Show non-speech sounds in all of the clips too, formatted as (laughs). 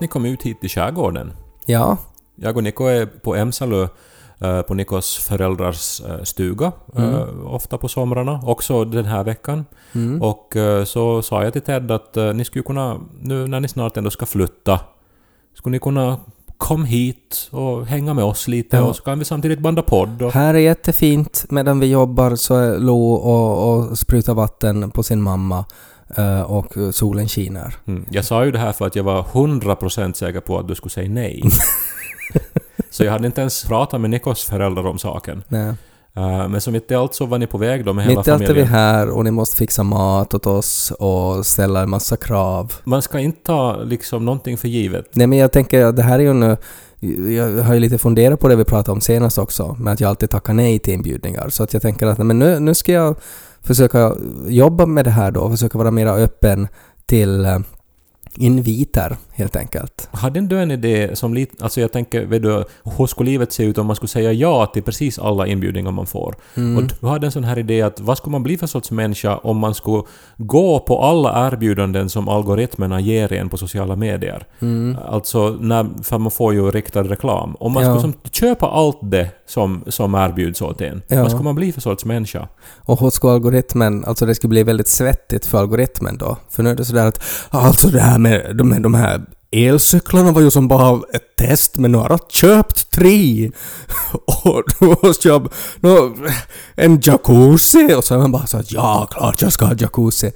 att ni kom ut hit till skärgården. Ja, Jag och Niko är på Emsalö eh, på Nikos föräldrars eh, stuga, eh, ofta på somrarna, också den här veckan. Och eh, så sa jag till Ted att ni skulle kunna, nu när ni snart ändå ska flytta, skulle ni kunna komma hit och hänga med oss lite Ja. och så kan vi samtidigt banda podd. Och, här är jättefint. Medan vi jobbar så är Lo och, och sprutar vatten på sin mamma och solen skiner. mm, jag sa ju det här för att jag var 100% säker på att du skulle säga nej. (laughs) så jag hade inte ens pratat med Nikos föräldrar om saken. Nej. Eh, men som mitt i allt så var ni på väg då med hela Mitt i allt är vi familjen. här och ni måste fixa mat åt oss och ställa en massa krav. Man ska inte ta liksom någonting för givet. Nej men jag tänker att det här är ju nu... Jag har ju lite funderat på det vi pratade om senast också, med att jag alltid tackar nej till inbjudningar. Så att jag tänker att men nu, nu ska jag försöka jobba med det här då, och försöka vara mer öppen till eh, inviter helt enkelt. Hade inte du en idé som lite... Alltså jag tänker, vet du, hur skulle livet se ut om man skulle säga ja till precis alla inbjudningar man får? Mm. Och du hade en sån här idé att vad skulle man bli för sorts människa om man skulle gå på alla erbjudanden som algoritmerna ger en på sociala medier? Mm. Alltså, när, för man får ju riktad reklam. Om man Ja. skulle som, köpa allt det som, som erbjuds åt en, Ja. vad skulle man bli för sorts människa? Och hur skulle algoritmen, alltså det skulle bli väldigt svettigt för algoritmen då. För nu är det sådär att alltså det här med de, här- de här elcyklarna var ju som bara ett test men nu har jag köpt tre. (laughs) Och du måste köpa nå, en jacuzzi och så är man bara så att ja klart jag ska ha jacuzzi.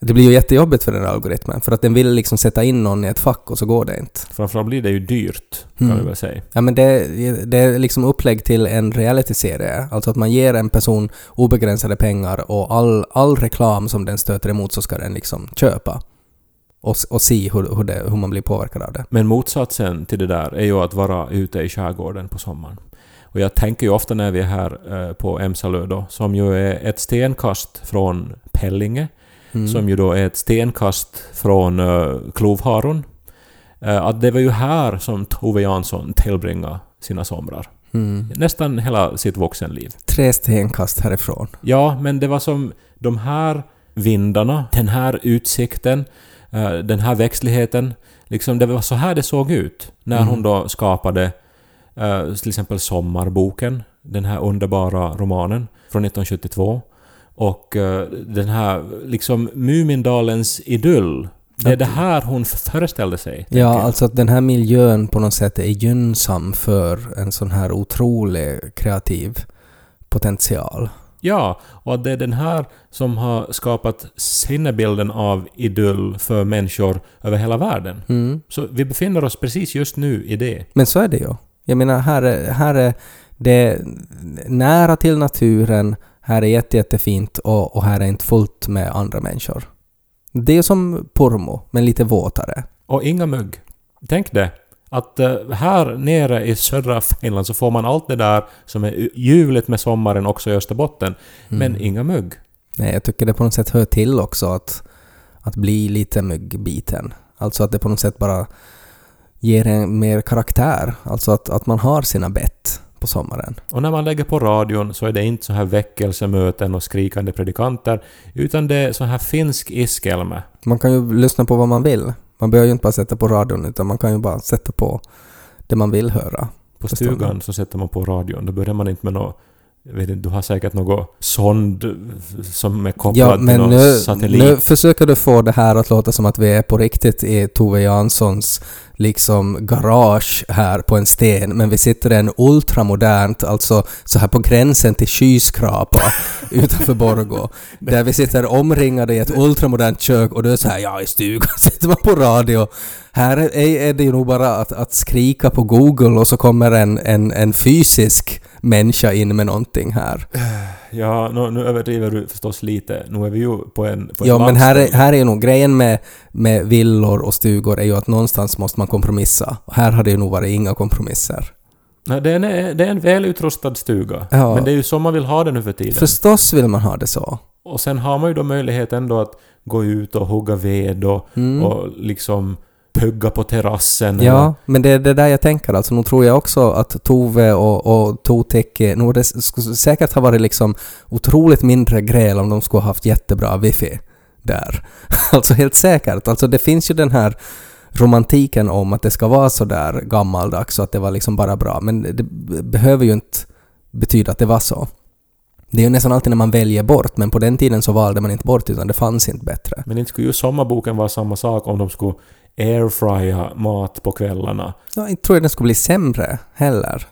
Det blir ju jättejobbigt för den här algoritmen för att den vill liksom sätta in någon i ett fack och så går det inte. Framförallt blir det ju dyrt, kan Mm. vi väl säga. Ja men det, det är liksom upplägg till en realityserie. Alltså att man ger en person obegränsade pengar och all, all reklam som den stöter emot så ska den liksom köpa. Och, och se hur, hur, det, hur man blir påverkad av det. Men motsatsen till det där är ju att vara ute i skärgården på sommaren. Och jag tänker ju ofta när vi är här eh, på Emsalö då, som ju är ett stenkast från Pellinge, Mm. som ju då är ett stenkast från uh, Klovharon, eh, att det var ju här som Tove Jansson tillbringade sina somrar. Mm. Nästan hela sitt vuxenliv. Tre stenkast härifrån. Ja, men det var som de här vindarna, den här utsikten, eh, den här växtligheten. Liksom det var så här det såg ut när Mm. hon då skapade eh, till exempel Sommarboken, den här underbara romanen från 1972. Och eh, den här liksom Mumindalens idyll. Det är det här hon föreställde sig. Ja, jag. alltså att den här miljön på något sätt är gynnsam för en sån här otrolig kreativ potential. Ja, och att det är den här som har skapat sinnebilden av idyll för människor över hela världen. Mm. Så vi befinner oss precis just nu i det. Men så är det ju. Jag menar, här är, här är det nära till naturen, här är jätte, jättefint och, och här är inte fullt med andra människor. Det är som Pormo, men lite våtare. Och inga mugg. Tänk det. Att eh, här nere i södra Finland så får man allt det där som är ljuvligt med sommaren också i Österbotten. Men inga mugg. Nej, jag tycker det på något sätt hör till också att, att bli lite myggbiten. Alltså att det på något sätt bara ger en mer karaktär. Alltså att, att man har sina bett på sommaren. Och när man lägger på radion så är det inte så här väckelsemöten och skrikande predikanter, utan det är så här finsk iskelme. Man kan ju lyssna på vad man vill. Man behöver ju inte bara sätta på radion utan man kan ju bara sätta på det man vill höra. På stugan så sätter man på radion. Då börjar man inte med något... Jag vet inte, du har säkert något sond som är kopplad Ja, till någon nu, satellit. nu försöker du få det här att låta som att vi är på riktigt i Tove Janssons liksom garage här på en sten, men vi sitter i en ultramodernt, alltså så här på gränsen till skyskrapa (laughs) utanför Borgå, där vi sitter omringade i ett ultramodernt kök och du är så här ja i stugan (laughs) sitter man på radio. Här är, är det ju nog bara att, att skrika på Google och så kommer en, en, en fysisk människa in med någonting här. (sighs) (laughs) Ja, nu, nu överdriver du förstås lite. Nu är vi ju på en, på en Ja, men här är, här är ju nog grejen med, med villor och stugor är ju att någonstans måste man kompromissa. Och här har det ju nog varit inga kompromisser. Nej, det, är en, det är en välutrustad stuga. Ja. Men det är ju så man vill ha det nu för tiden. Förstås vill man ha det så. Och sen har man ju då möjlighet ändå att gå ut och hugga ved och, Mm. och liksom pugga på terrassen. Ja, men det är det där jag tänker alltså. Nu tror jag också att Tove och, och Toteki, nog det skulle säkert ha varit liksom otroligt mindre gräl om de skulle ha haft jättebra wifi där. (laughs) Alltså helt säkert. Alltså det finns ju den här romantiken om att det ska vara så där gammaldags och att det var liksom bara bra. Men det behöver ju inte betyda att det var så. Det är ju nästan alltid när man väljer bort, men på den tiden så valde man inte bort utan det fanns inte bättre. Men inte skulle ju sommarboken vara samma sak om de skulle airfrya mat på kvällarna. Ja, inte tror jag den skulle bli sämre heller.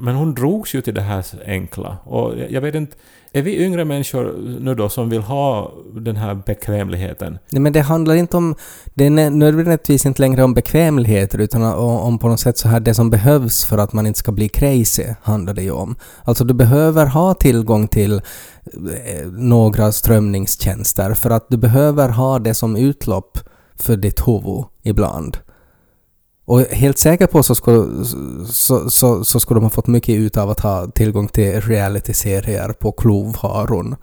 Men hon drogs ju till det här enkla. Och jag vet inte, är vi yngre människor nu då som vill ha den här bekvämligheten? Nej, men det handlar inte om... Det är nödvändigtvis inte längre om bekvämligheter utan om, om på något sätt så här det som behövs för att man inte ska bli crazy handlar det ju om. Alltså du behöver ha tillgång till eh, några strömningstjänster för att du behöver ha det som utlopp för ditt huvud ibland. Och helt säker på så skulle, så, så, så skulle de ha fått mycket ut av att ha tillgång till reality-serier på klovharon.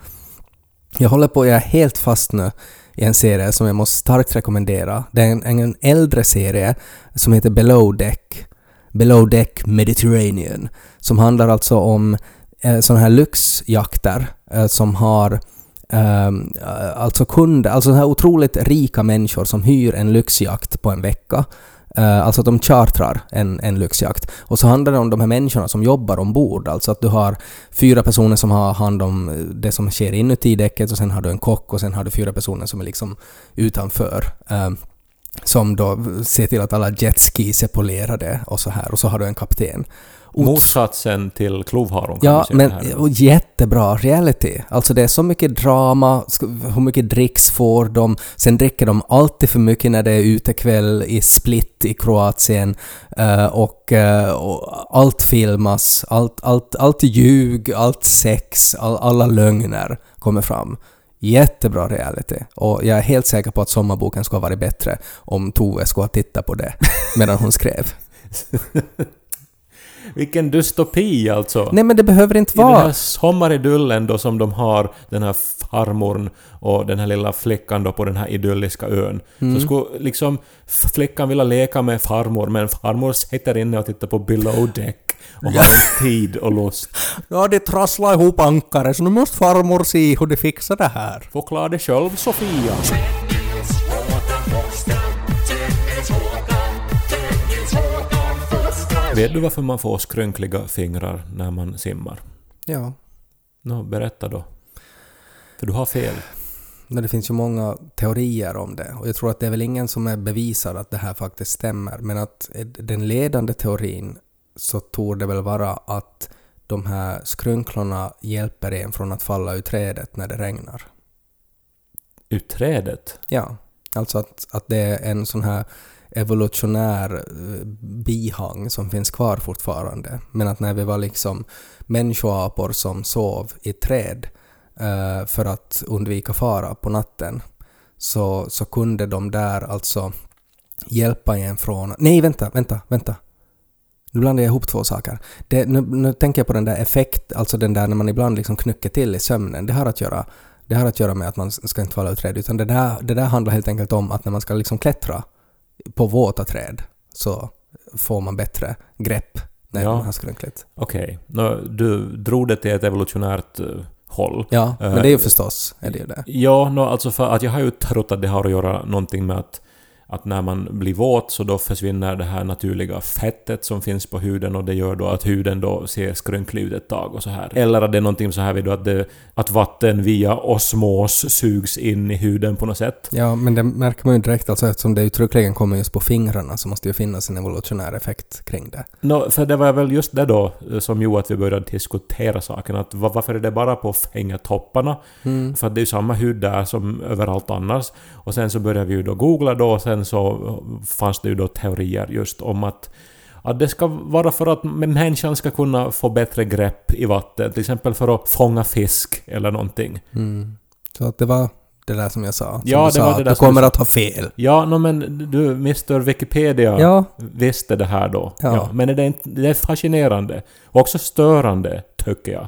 Jag håller på, jag är helt fast nu i en serie som jag måste starkt rekommendera. Det är en, en äldre serie som heter Below Deck. Below Deck Mediterranean. Som handlar alltså om eh, sådana här lyxjakter eh, som har Ehm, eh, alltså kunder, alltså så här otroligt rika människor som hyr en lyxjakt på en vecka Uh, alltså att de chartrar en, en lyxjakt. Och så handlar det om de här människorna som jobbar ombord. Alltså att du har fyra personer som har hand om eh, det som sker inuti däcket och sen har du en kock och sen har du fyra personer som är liksom utanför. Uh, som då ser till att alla jetskis är polerade och så här. Och så har du en kapten. Motsatsen till klovharon Ja, men och jättebra reality. Alltså det är så mycket drama, hur mycket dricks får de, sen dricker de alltid för mycket när det är utekväll i Split i Kroatien uh, och, uh, och, allt filmas, allt, allt, allt ljug, allt sex, all, alla lögner kommer fram. Jättebra reality. Och jag är helt säker på att sommarboken skulle ha varit bättre om Tove skulle ha tittat på det medan hon skrev. (laughs) Vilken dystopi alltså! Nej men det behöver inte vara... I den här sommaridyllen då som de har, den här farmorn och den här lilla flickan då på den här idylliska ön. Mm. Så skulle liksom flickan vilja leka med farmor men farmor sitter inne och tittar på below deck och har (laughs) tid och lust. Ja, det trasslar ihop ankare så nu måste farmor se hur de fixar det här. Förklara det själv Sofia. Vet du varför man får skrynkliga fingrar när man simmar? Ja. Nå, berätta då. För du har fel. Men det finns ju många teorier om det och jag tror att det är väl ingen som är bevisad att det här faktiskt stämmer men att den ledande teorin så tror det väl vara att de här skrynklorna hjälper en från att falla ur trädet när det regnar. Ur trädet? Ja. Alltså att, att det är en sån här evolutionär eh, bihang som finns kvar fortfarande. Men att när vi var liksom människoapor som sov i träd uh, för att undvika fara på natten så, så kunde de där alltså hjälpa en från... Nej, vänta, vänta, vänta. Nu blandar jag ihop två saker. Det, nu, nu, tänker jag på den där effekt, alltså den där när man ibland liksom knycker till i sömnen. Det har att göra, det har att göra med att man ska inte falla ur träd, utan det där, det där handlar helt enkelt om att när man ska liksom klättra på våta träd så får man bättre grepp när ja. man har skrynkligt. Okej. Okay. Du drog det till ett evolutionärt uh, håll. Ja, men det är ju förstås är det ju det. Ja, no, alltså för att jag har ju trott att det har att göra någonting med att att när man blir våt så då försvinner det här naturliga fettet som finns på huden och det gör då att huden då ser skrynklig ut ett tag och så här. Eller att det är någonting så här vid då att, det, att vatten via osmos sugs in i huden på något sätt. Ja, men det märker man ju direkt alltså eftersom det uttryckligen kommer just på fingrarna så måste det ju finnas en evolutionär effekt kring det. No, för det var väl just det då eh, som gjorde att vi började diskutera saken, att varför är det bara på fingertopparna? Mm. För att det är ju samma hud där som överallt annars. Och sen så började vi ju då googla då och sen så fanns det ju då teorier just om att att det ska vara för att människan ska kunna få bättre grepp i vatten, till exempel för att fånga fisk eller någonting. Mm. Så att det var det där som jag sa? Som ja, det sa, var det där Du kommer att ha fel. Ja, no, men du, Mr Wikipedia ja. visste det här då. Ja. ja. men det är, det är fascinerande. Och också störande, tycker jag.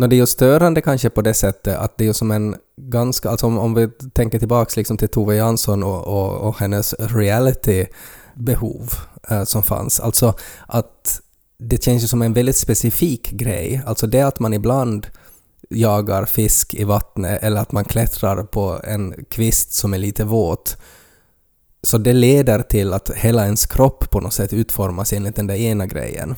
No, det är ju störande kanske på det sättet att det är ju som en ganska, alltså om, om vi tänker tillbaks liksom till Tove Jansson och, och, och hennes reality-behov eh, som fanns. Alltså att det känns ju som en väldigt specifik grej. Alltså det att man ibland jagar fisk i vattnet eller att man klättrar på en kvist som är lite våt så det leder till att hela ens kropp på något sätt utformas enligt den där ena grejen.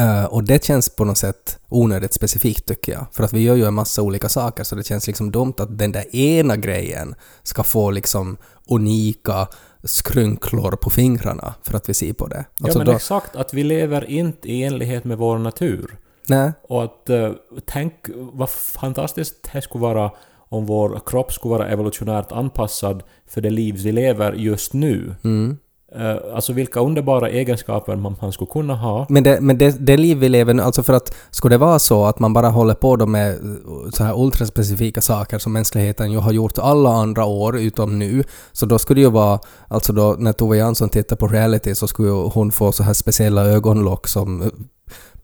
Uh, och det känns på något sätt onödigt specifikt tycker jag. För att vi gör ju en massa olika saker så det känns liksom dumt att den där ena grejen ska få liksom unika skrynklor på fingrarna för att vi ser på det. Alltså ja men då... exakt, att vi lever inte i enlighet med vår natur. Nej. Och att uh, tänk vad fantastiskt det skulle vara om vår kropp skulle vara evolutionärt anpassad för det liv vi lever just nu. Mm. Uh, alltså vilka underbara egenskaper man, man skulle kunna ha. Men, det, men det, det liv vi lever nu, alltså för att skulle det vara så att man bara håller på då med eh, så här ultraspecifika saker som mänskligheten ju har gjort alla andra år utom nu, så då skulle det ju vara, alltså då när Tove Jansson tittar på reality så skulle hon få så här speciella ögonlock som eh,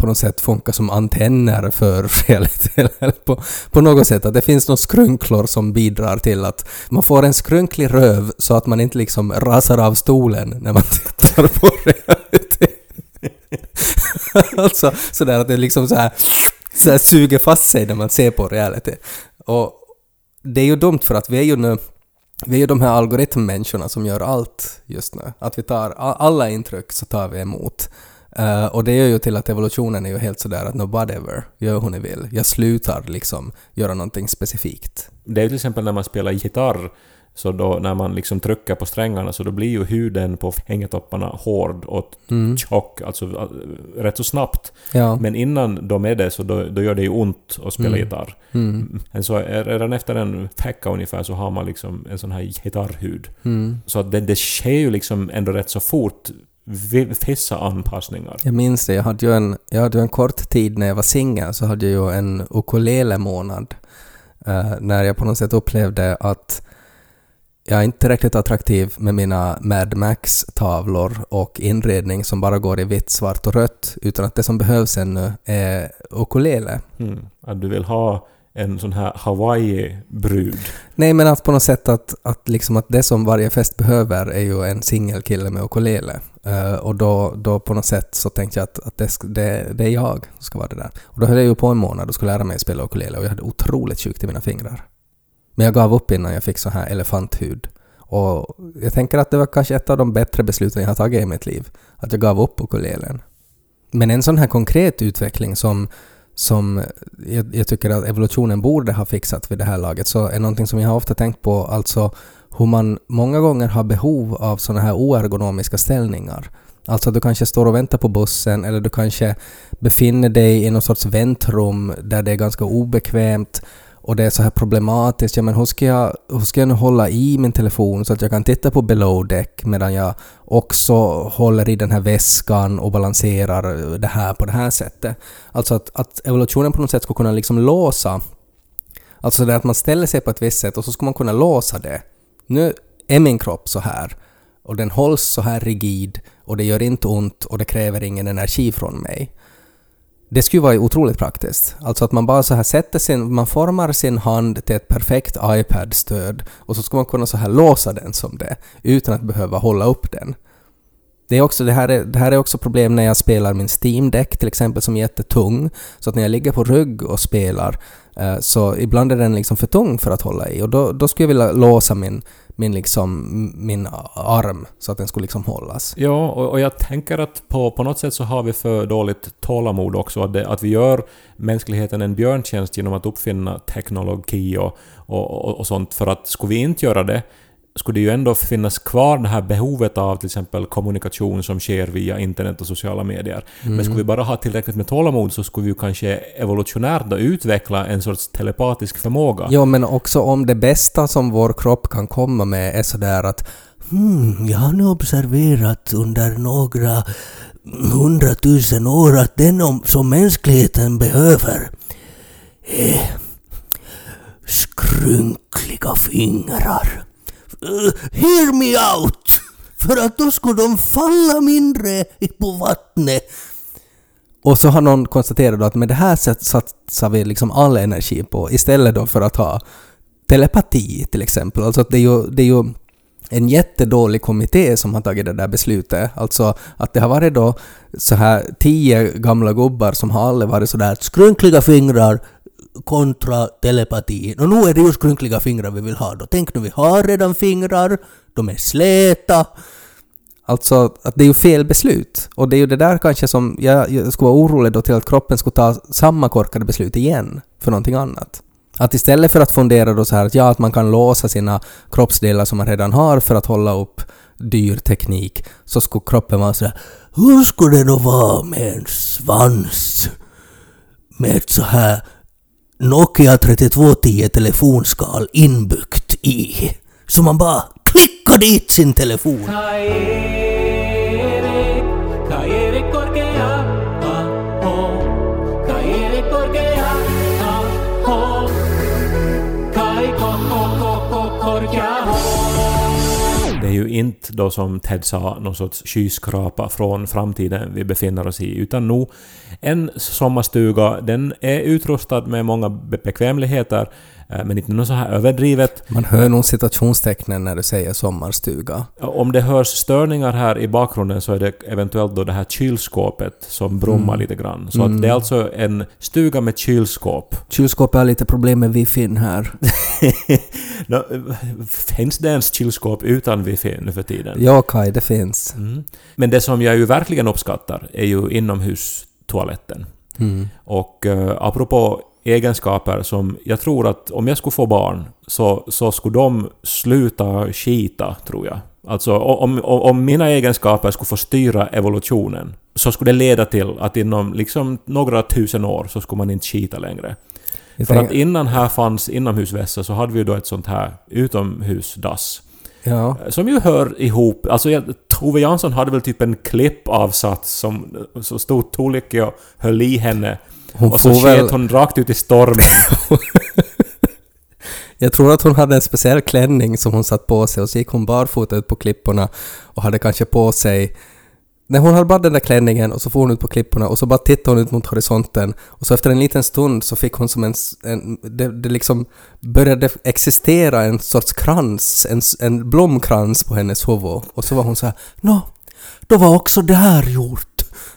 på något sätt funkar som antenner för (laughs) reality. på, på något sätt att det finns några skrynklor som bidrar till att man får en skrynklig röv så att man inte liksom rasar av stolen när man (laughs) tittar på reality. (laughs) alltså sådär att det liksom så här, så här suger fast sig när man ser på reality. Och det är ju dumt för att vi är ju nu vi är ju de här algoritmmänniskorna som gör allt just nu. Att vi tar alla intryck så tar vi emot. Uh, och det gör ju till att evolutionen är ju helt sådär att no whatever, gör hur ni vill. Jag slutar liksom göra någonting specifikt. Det är ju till exempel när man spelar gitarr, så då när man liksom trycker på strängarna så då blir ju huden på hängetopparna hård och mm. tjock, alltså uh, rätt så snabbt. Ja. Men innan de är det så då, då gör det ju ont att spela mm. gitarr. Mm. Men så redan efter en vecka ungefär så har man liksom en sån här gitarrhud. Mm. Så det, det sker ju liksom ändå rätt så fort vissa anpassningar. Jag minns det. Jag hade ju en, jag hade en kort tid när jag var singel så hade jag ju en ukulele-månad. Uh, när jag på något sätt upplevde att jag är inte tillräckligt attraktiv med mina Mad Max-tavlor och inredning som bara går i vitt, svart och rött, utan att det som behövs ännu är ukulele. Mm. Att du vill ha en sån här Hawaii-brud. Nej, men att på något sätt att, att, liksom att det som varje fest behöver är ju en singelkille med ukulele. Uh, och då, då på något sätt så tänkte jag att, att det, det, det är jag som ska vara det där. Och då höll jag ju på en månad och skulle lära mig spela ukulele och jag hade otroligt sjukt i mina fingrar. Men jag gav upp innan jag fick så här elefanthud. Och jag tänker att det var kanske ett av de bättre besluten jag har tagit i mitt liv. Att jag gav upp ukulelen. Men en sån här konkret utveckling som som jag, jag, tycker att evolutionen borde ha fixat vid det här laget, så är någonting som jag har ofta tänkt på, alltså hur man många gånger har behov av sådana här oergonomiska ställningar. Alltså du kanske står och väntar på bussen eller du kanske befinner dig i någon sorts väntrum där det är ganska obekvämt och det är så här problematiskt. Ja, men hur ska, jag, hur ska jag nu hålla i min telefon så att jag kan titta på below deck medan jag också håller i den här väskan och balanserar det här på det här sättet. Alltså att, att evolutionen på något sätt ska kunna liksom låsa Alltså det att man ställer sig på ett visst sätt och så ska man kunna låsa det. Nu är min kropp så här och den hålls så här rigid och det gör inte ont och det kräver ingen energi från mig. Det skulle vara otroligt praktiskt. Alltså att man bara så här sätter sin, man formar sin hand till ett perfekt iPad-stöd och så ska man kunna så här låsa den som det utan att behöva hålla upp den. Det, är också, det, här är, det här är också problem när jag spelar min Steam Deck till exempel som är jättetung. Så att när jag ligger på rygg och spelar eh, så ibland är den liksom för tung för att hålla i och då, då skulle jag vilja låsa min, min, liksom, min arm så att den skulle liksom hållas. Ja, och, och jag tänker att på, på något sätt så har vi för dåligt tålamod också. Att, det, att vi gör mänskligheten en björntjänst genom att uppfinna teknologi och, och, och, och sånt. För att skulle vi inte göra det skulle det ju ändå finnas kvar det här behovet av till exempel kommunikation som sker via internet och sociala medier. Mm. Men skulle vi bara ha tillräckligt med tålamod så skulle vi ju kanske evolutionärt då utveckla en sorts telepatisk förmåga. Ja, men också om det bästa som vår kropp kan komma med är sådär att Hmm, jag har nu observerat under några hundratusen år att den som mänskligheten behöver är skrynkliga fingrar uh, hear me out! För att då skulle de falla mindre på vattnet. Och så har någon konstaterat att med det här satsar vi liksom all energi på istället då för att ha telepati till exempel. Alltså att det är ju, det är ju en jättedålig kommitté som har tagit det där beslutet. Alltså att det har varit då så här tio gamla gubbar som har aldrig varit sådär skrynkliga fingrar, kontra telepati. Och nu är det ju skrynkliga fingrar vi vill ha då. Tänk nu, vi har redan fingrar, de är släta. Alltså att det är ju fel beslut. Och det är ju det där kanske som jag, jag skulle vara orolig då till att kroppen skulle ta samma korkade beslut igen för någonting annat. Att istället för att fundera då så här att ja, att man kan låsa sina kroppsdelar som man redan har för att hålla upp dyr teknik, så skulle kroppen vara sådär hur skulle det då vara med en svans med ett så här Nokia 3210 telefonskal inbyggt i, så man bara klickar dit sin telefon. Är ju inte då som Ted sa någon sorts skyskrapa från framtiden vi befinner oss i, utan nog en sommarstuga, den är utrustad med många bekvämligheter, men inte något så här överdrivet. Man hör nog citationstecknen när du säger sommarstuga. Om det hörs störningar här i bakgrunden så är det eventuellt då det här kylskåpet som brummar lite grann. Så att det är alltså en stuga med kylskåp. Kylskåpet har lite problem med wifi här. (laughs) Nå, finns det ens kylskåp utan wifi nu för tiden? Ja, Kaj, det finns. Mm. Men det som jag ju verkligen uppskattar är ju inomhustoaletten. Mm. Och uh, apropå egenskaper som jag tror att om jag skulle få barn så, så skulle de sluta skita, tror jag. Alltså om, om, om mina egenskaper skulle få styra evolutionen så skulle det leda till att inom liksom några tusen år så skulle man inte skita längre. Jag För tänker- att innan här fanns inomhusvässar så hade vi ju då ett sånt här utomhusdass. Ja. Som ju hör ihop, alltså jag, Tove Jansson hade väl typ en klippavsats som så stod Tuulikki och höll i henne. Hon och så sket väl- hon rakt ut i stormen. (laughs) Jag tror att hon hade en speciell klänning som hon satt på sig och så gick hon barfota ut på klipporna och hade kanske på sig Nej, hon hade bara den där klänningen och så får hon ut på klipporna och så bara tittade hon ut mot horisonten och så efter en liten stund så fick hon som en... en det, det liksom började existera en sorts krans, en, en blomkrans på hennes huvud och så var hon så här Nå, då var också det här gjort.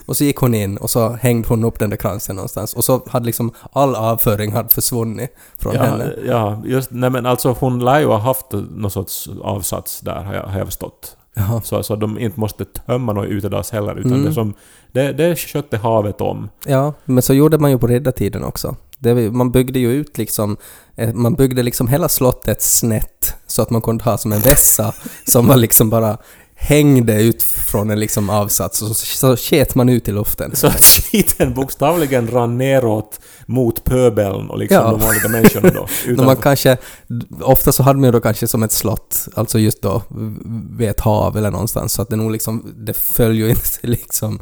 Och så gick hon in och så hängde hon upp den där kransen någonstans och så hade liksom all avföring hade försvunnit från ja, henne. ja, just, nej men alltså hon lär ju ha haft någon sorts avsats där, har jag, har jag förstått. Jaha. Så, så de inte måste tömma något utedass heller, utan Mm. det, som, det, det skötte havet om. Ja, men så gjorde man ju på riddartiden också. Det, man byggde ju ut liksom, eh, man byggde liksom hela slottet snett så att man kunde ha som en vässa som var liksom bara hängde ut från en liksom avsats och så, så sket man ut i luften. Så att skiten bokstavligen rann neråt mot pöbeln och liksom Ja. de vanliga människorna då. (laughs) Utan, man kanske, ofta så hade man ju då kanske som ett slott, alltså just då vid ett hav eller någonstans, så att det nog liksom, det föll ju inte (laughs) liksom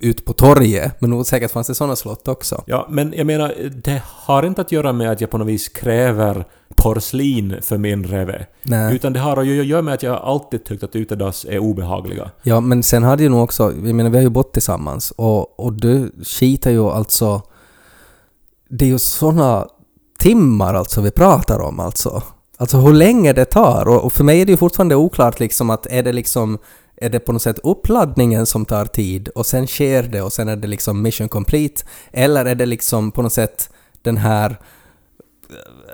ut på torget, men nog säkert fanns det sådana slott också. Ja, men jag menar, det har inte att göra med att jag på något vis kräver porslin för min reve. Nej. Utan det har att göra med att jag alltid tyckt att utedass är obehagliga. Ja, men sen hade ju nog också, jag menar vi har ju bott tillsammans och, och du skitar ju alltså... Det är ju såna timmar alltså vi pratar om alltså. Alltså hur länge det tar och, och för mig är det ju fortfarande oklart liksom att är det liksom är det på något sätt uppladdningen som tar tid och sen sker det och sen är det liksom mission complete eller är det liksom på något sätt den här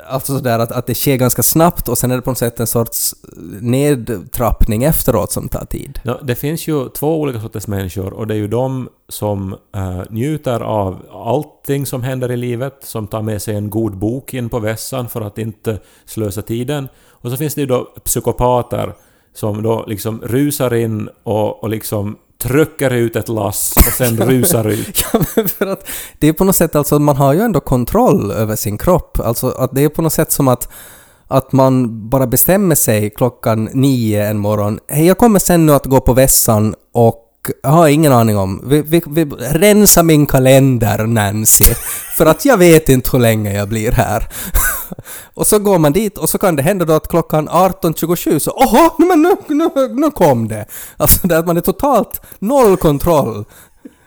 Alltså sådär att, att det sker ganska snabbt och sen är det på något sätt en sorts nedtrappning efteråt som tar tid. Ja, det finns ju två olika sorters människor och det är ju de som äh, njuter av allting som händer i livet, som tar med sig en god bok in på vässan för att inte slösa tiden. Och så finns det ju då psykopater som då liksom rusar in och, och liksom trycker ut ett lass och sen (laughs) rusar ut. (laughs) Ja, men för att det är på något sätt alltså, man har ju ändå kontroll över sin kropp. Alltså att det är på något sätt som att att man bara bestämmer sig klockan nio en morgon. Hej, jag kommer sen nu att gå på vässan och har ingen aning om. Vi, vi, vi, rensa min kalender, Nancy. För att jag vet inte hur länge jag blir här. (laughs) och så går man dit och så kan det hända då att klockan 18.27 så Åhå! men nu, nu, nu kom det. Alltså det att man är totalt noll kontroll.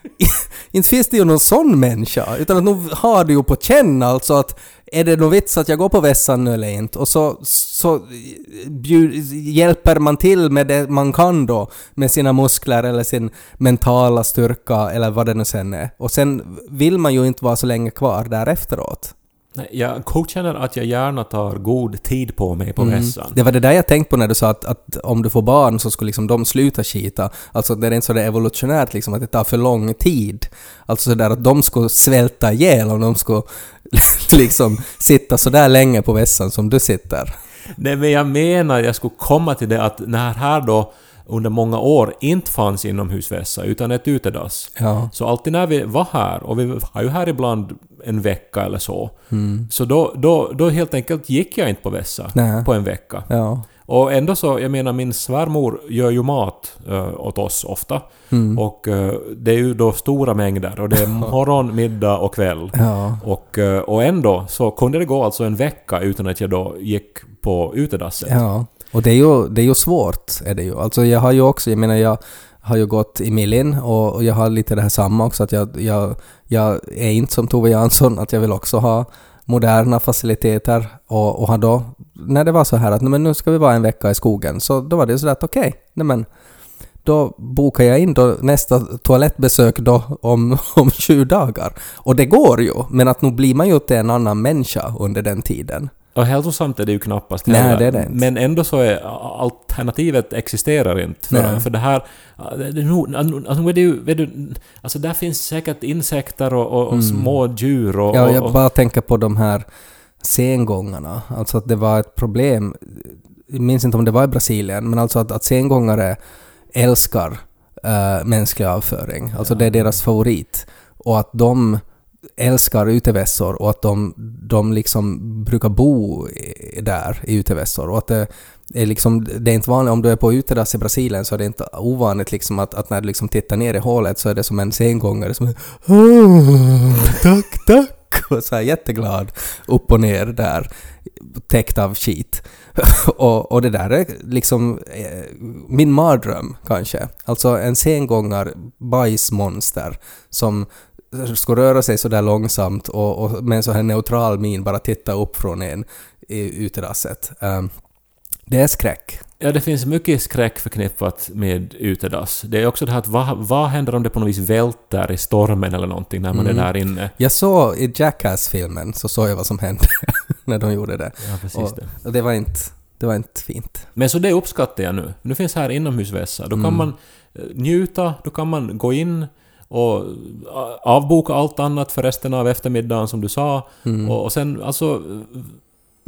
(laughs) inte finns det ju någon sån människa, utan att nu har du ju på känn alltså att är det någon vits att jag går på vässan nu eller inte? Och så, så bjud, hjälper man till med det man kan då, med sina muskler eller sin mentala styrka eller vad det nu sen är. Och sen vill man ju inte vara så länge kvar där efteråt. Nej, Jag godkänner att jag gärna tar god tid på mig på vässan. Mm. Det var det där jag tänkte på när du sa att, att om du får barn så skulle liksom de sluta skita. Alltså det är inte så det är evolutionärt liksom att det tar för lång tid. Alltså sådär att de skulle svälta ihjäl om de skulle (laughs) liksom sitta så där länge på vässan som du sitter. Nej, men jag menar, jag skulle komma till det att när här då under många år inte fanns inomhusvässa utan ett utedass. Ja. Så alltid när vi var här, och vi har ju här ibland en vecka eller så, Mm. så då, då, då helt enkelt gick jag inte på vässa Nej. på en vecka. Ja. Och ändå så, jag menar min svärmor gör ju mat uh, åt oss ofta. Mm. Och eh, det är ju då stora mängder och det är (laughs) morgon, middag och kväll. Ja. Och, eh, och ändå så kunde det gå alltså en vecka utan att jag då gick på utedasset. Ja. Och det är ju, det är ju svårt, är det ju. Alltså jag har ju också, jag menar jag har ju gått i Millin och, och jag har lite det här samma också att jag, jag, jag är inte som Tove Jansson att jag vill också ha moderna faciliteter och, och har då, när det var så här att men nu ska vi vara en vecka i skogen, så då var det så att okej, nej men då bokar jag in då nästa toalettbesök då om, (laughs) om 20 dagar. Och det går ju, men att nu blir man ju inte en annan människa under den tiden. Och hälsosamt är det ju knappast Nej, det är det inte. Men ändå så är alternativet existerar inte. För, Nej. för det här... Alltså, det ju, vet du, alltså där finns säkert insekter och, och, och små djur och... Mm. Ja, jag och bara tänker på de här sengångarna. Alltså att det var ett problem. Jag minns inte om det var i Brasilien, men alltså att, att sengångare älskar äh, mänsklig avföring. Alltså det är deras favorit. Och att de älskar utevässor och att de, de liksom brukar bo där i utevässor. Och att det är liksom, det är inte vanligt, om du är på utedass i Brasilien så är det inte ovanligt liksom att, att när du liksom tittar ner i hålet så är det som en sengångare som "Åh, (laughs) Tack, tack! (laughs) Och så här jätteglad upp och ner där, täckt av skit. (laughs) och, och det där är liksom eh, min mardröm kanske. Alltså en sengångar bajsmonster som ska röra sig så där långsamt och, och med en så här neutral min bara titta upp från en i utedasset. Um, ehm, det är skräck. Ja, det finns mycket skräck förknippat med utedass. Det är också det här att vad, vad händer om det på något vis välter i stormen eller någonting när man Mm. är där inne? Jag såg i Jackass-filmen så såg jag vad som hände (laughs) när de gjorde det. Ja, precis Och, det. och det var inte, det var inte fint. Men så det uppskattar jag nu. Nu finns här inomhusvässa. Då kan Mm. man eh, njuta, då kan man gå in och eh, avboka allt annat för resten av eftermiddagen som du sa. Mm. Och, och sen alltså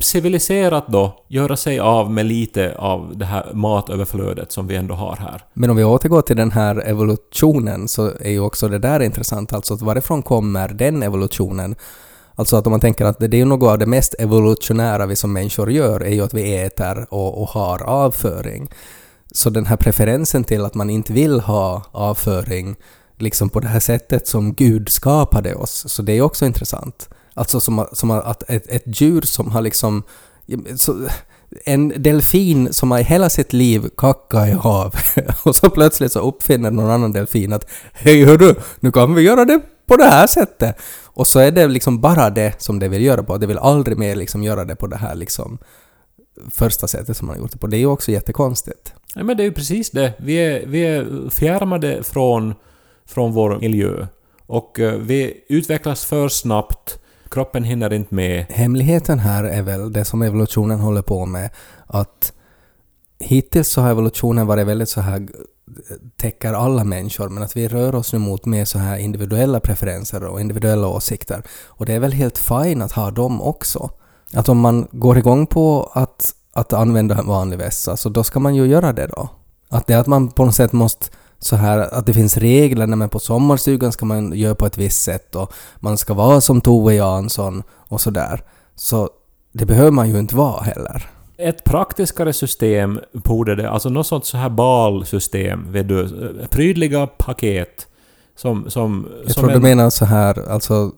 civiliserat då göra sig av med lite av det här matöverflödet som vi ändå har här. Men om vi återgår till den här evolutionen så är ju också det där intressant, alltså att varifrån kommer den evolutionen? Alltså att om man tänker att det är ju något av det mest evolutionära vi som människor gör är ju att vi äter och, och har avföring. Så den här preferensen till att man inte vill ha avföring liksom på det här sättet som Gud skapade oss, så det är också intressant. Alltså som, som att ett, ett djur som har liksom så, en delfin som har i hela sitt liv kackat i havet (laughs) och så plötsligt så uppfinner någon annan delfin att hej hörru, nu kan vi göra det på det här sättet. Och så är det liksom bara det som det vill göra på. Det vill aldrig mer liksom göra det på det här liksom första sättet som man har gjort det på. Det är ju också jättekonstigt. Nej, men det är ju precis det. Vi är, vi är fjärmade från, från vår miljö. Och eh, vi utvecklas för snabbt. Kroppen hinner inte med. Hemligheten här är väl det som evolutionen håller på med, att hittills så har evolutionen varit väldigt så här täcker alla människor, men att vi rör oss nu mot mer så här individuella preferenser och individuella åsikter. Och det är väl helt fine att ha dem också. Att om man går igång på att, att använda en vanlig vässa, så då ska man ju göra det då. Att det är att man på något sätt måste så här att det finns regler när man på sommarstugan ska man göra på ett visst sätt och man ska vara som Tove Jansson och sådär. Så det behöver man ju inte vara heller. Ett praktiskare system borde det, alltså något sånt så här balsystem, vet du, prydliga paket som... som Jag som tror du en- menar så här, alltså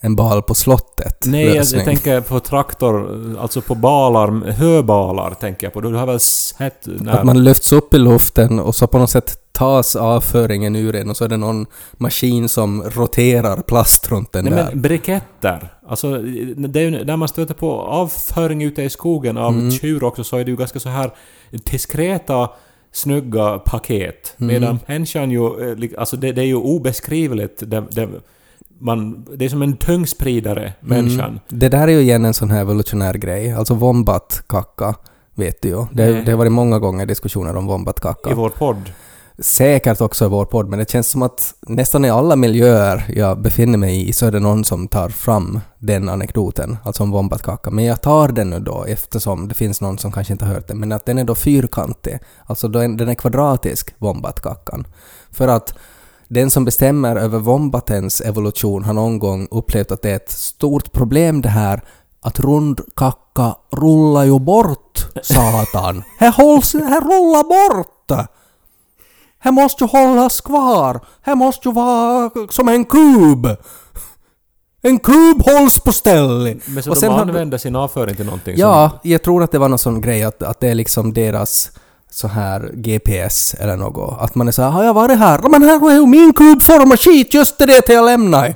en bal på slottet. Nej, jag, jag tänker på traktor, alltså på balar, höbalar tänker jag på. Du har väl sett när... Att man lyfts upp i luften och så på något sätt tas avföringen ur en och så är det någon maskin som roterar plast runt den Nej där. men briketter. Alltså, det är ju, när man stöter på avföring ute i skogen av Mm. tjur också så är det ju ganska så här diskreta, snygga paket. Mm. Medan människan ju, eh, alltså det, det är ju obeskrivligt det, det man, det är som en tungspridare, människan. Det där är ju igen en sån här evolutionär grej. Alltså wombat-kacka vet du ju. Det, det har varit många gånger diskussioner om wombat-kacka. I vår podd. Säkert också i vår podd, men det känns som att nästan i alla miljöer jag befinner mig i så är det någon som tar fram den anekdoten, alltså om wombatkaka. Men jag tar den nu då eftersom det finns någon som kanske inte har hört den, men att den är då fyrkantig. Alltså då den är kvadratisk, wombatkackan. För att den som bestämmer över wombatens evolution har någon gång upplevt att det är ett stort problem det här att rund kacka rullar ju bort, satan. (laughs) Här hålls, här rullar bort! Här måste ju hållas kvar. Här måste ju vara som en kub. En kub hålls på ställe. Men så Och de sen har- använder sin avföring till någonting Ja, som... jag tror att det var någon sån grej att, att det är liksom deras så här GPS eller något. Att man är så här, har jag varit här? Men här är ju min kubform och skit, just det till jag lämnade.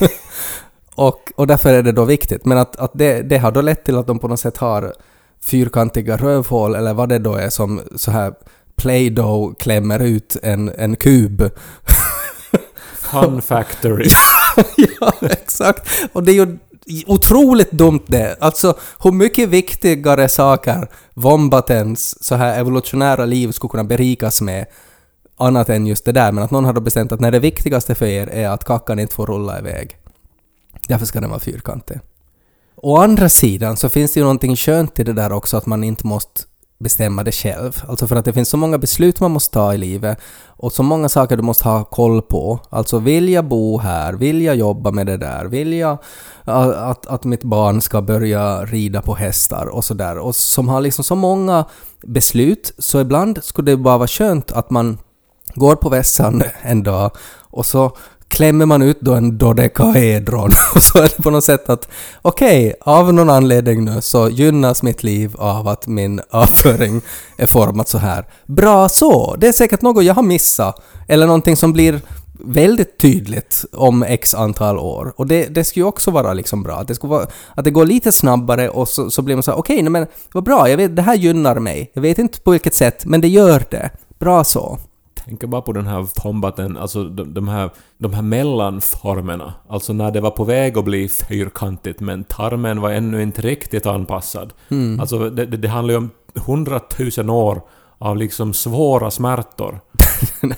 (laughs) och, och därför är det då viktigt. Men att, att det, det har då lett till att de på något sätt har fyrkantiga rövhål eller vad det då är som så här Play-Doh klämmer ut en, en kub. (laughs) Fun factory. (laughs) ja, exakt. Och det är ju otroligt dumt det. Alltså hur mycket viktigare saker Wombatens så här evolutionära liv skulle kunna berikas med annat än just det där. Men att någon har då bestämt att när det viktigaste för er är att kackan inte får rulla iväg. Därför ska den vara fyrkantig. Å andra sidan så finns det ju någonting skönt i det där också att man inte måste bestämma det själv. Alltså för att det finns så många beslut man måste ta i livet och så många saker du måste ha koll på. Alltså vill jag bo här? Vill jag jobba med det där? Vill jag att, att, mitt barn ska börja rida på hästar och sådär? Och som har liksom så många beslut så ibland skulle det bara vara skönt att man går på vässan (laughs) en dag och så klämmer man ut då en dodekaedron (laughs) och så är det på något sätt att okej, av någon anledning nu så gynnas mitt liv av att min avföring är format så här. Bra så! Det är säkert något jag har missat. Eller någonting som blir väldigt tydligt om x antal år. Och det, det skulle ju också vara liksom bra. Att det, skulle vara, att det går lite snabbare och så, så blir man så här, okej, nej men vad bra, jag vet, det här gynnar mig. Jag vet inte på vilket sätt, men det gör det. Bra så. Tänker bara på den här tombaten, alltså de, de, här, de här mellanformerna. Alltså när det var på väg att bli fyrkantigt men tarmen var ännu inte riktigt anpassad. Mm. Alltså det, det, det handlar ju om hundratusen år av liksom svåra smärtor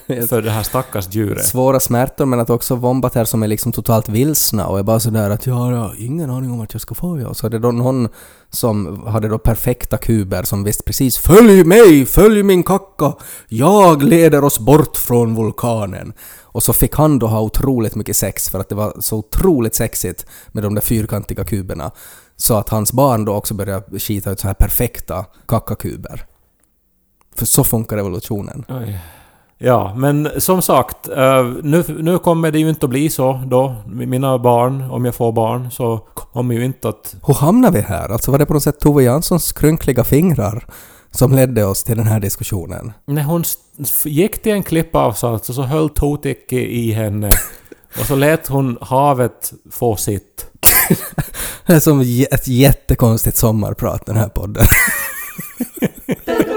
(laughs) för det här stackars djuret. Svåra smärtor men att också vombater som är liksom totalt vilsna och är bara sådär att ja, jag har ingen aning om vart jag ska få ja. Så är det då någon som hade då perfekta kuber som visste precis Följ mig, följ min kacka, jag leder oss bort från vulkanen. Och så fick han då ha otroligt mycket sex för att det var så otroligt sexigt med de där fyrkantiga kuberna. Så att hans barn då också började skita ut så här perfekta kackakuber. För så funkar evolutionen. Oj. Ja, men som sagt, eh, nu, nu kommer det ju inte att bli så då. Mina barn, om jag får barn, så kommer ju inte att... Hur hamnade vi här? Alltså var det på något sätt Tove Janssons skrynkliga fingrar som ledde oss till den här diskussionen? När hon gick till en klippavsats och så höll Totik i henne och så lät hon havet få sitt. (laughs) Det är som ett jättekonstigt sommarprat den här podden. (laughs)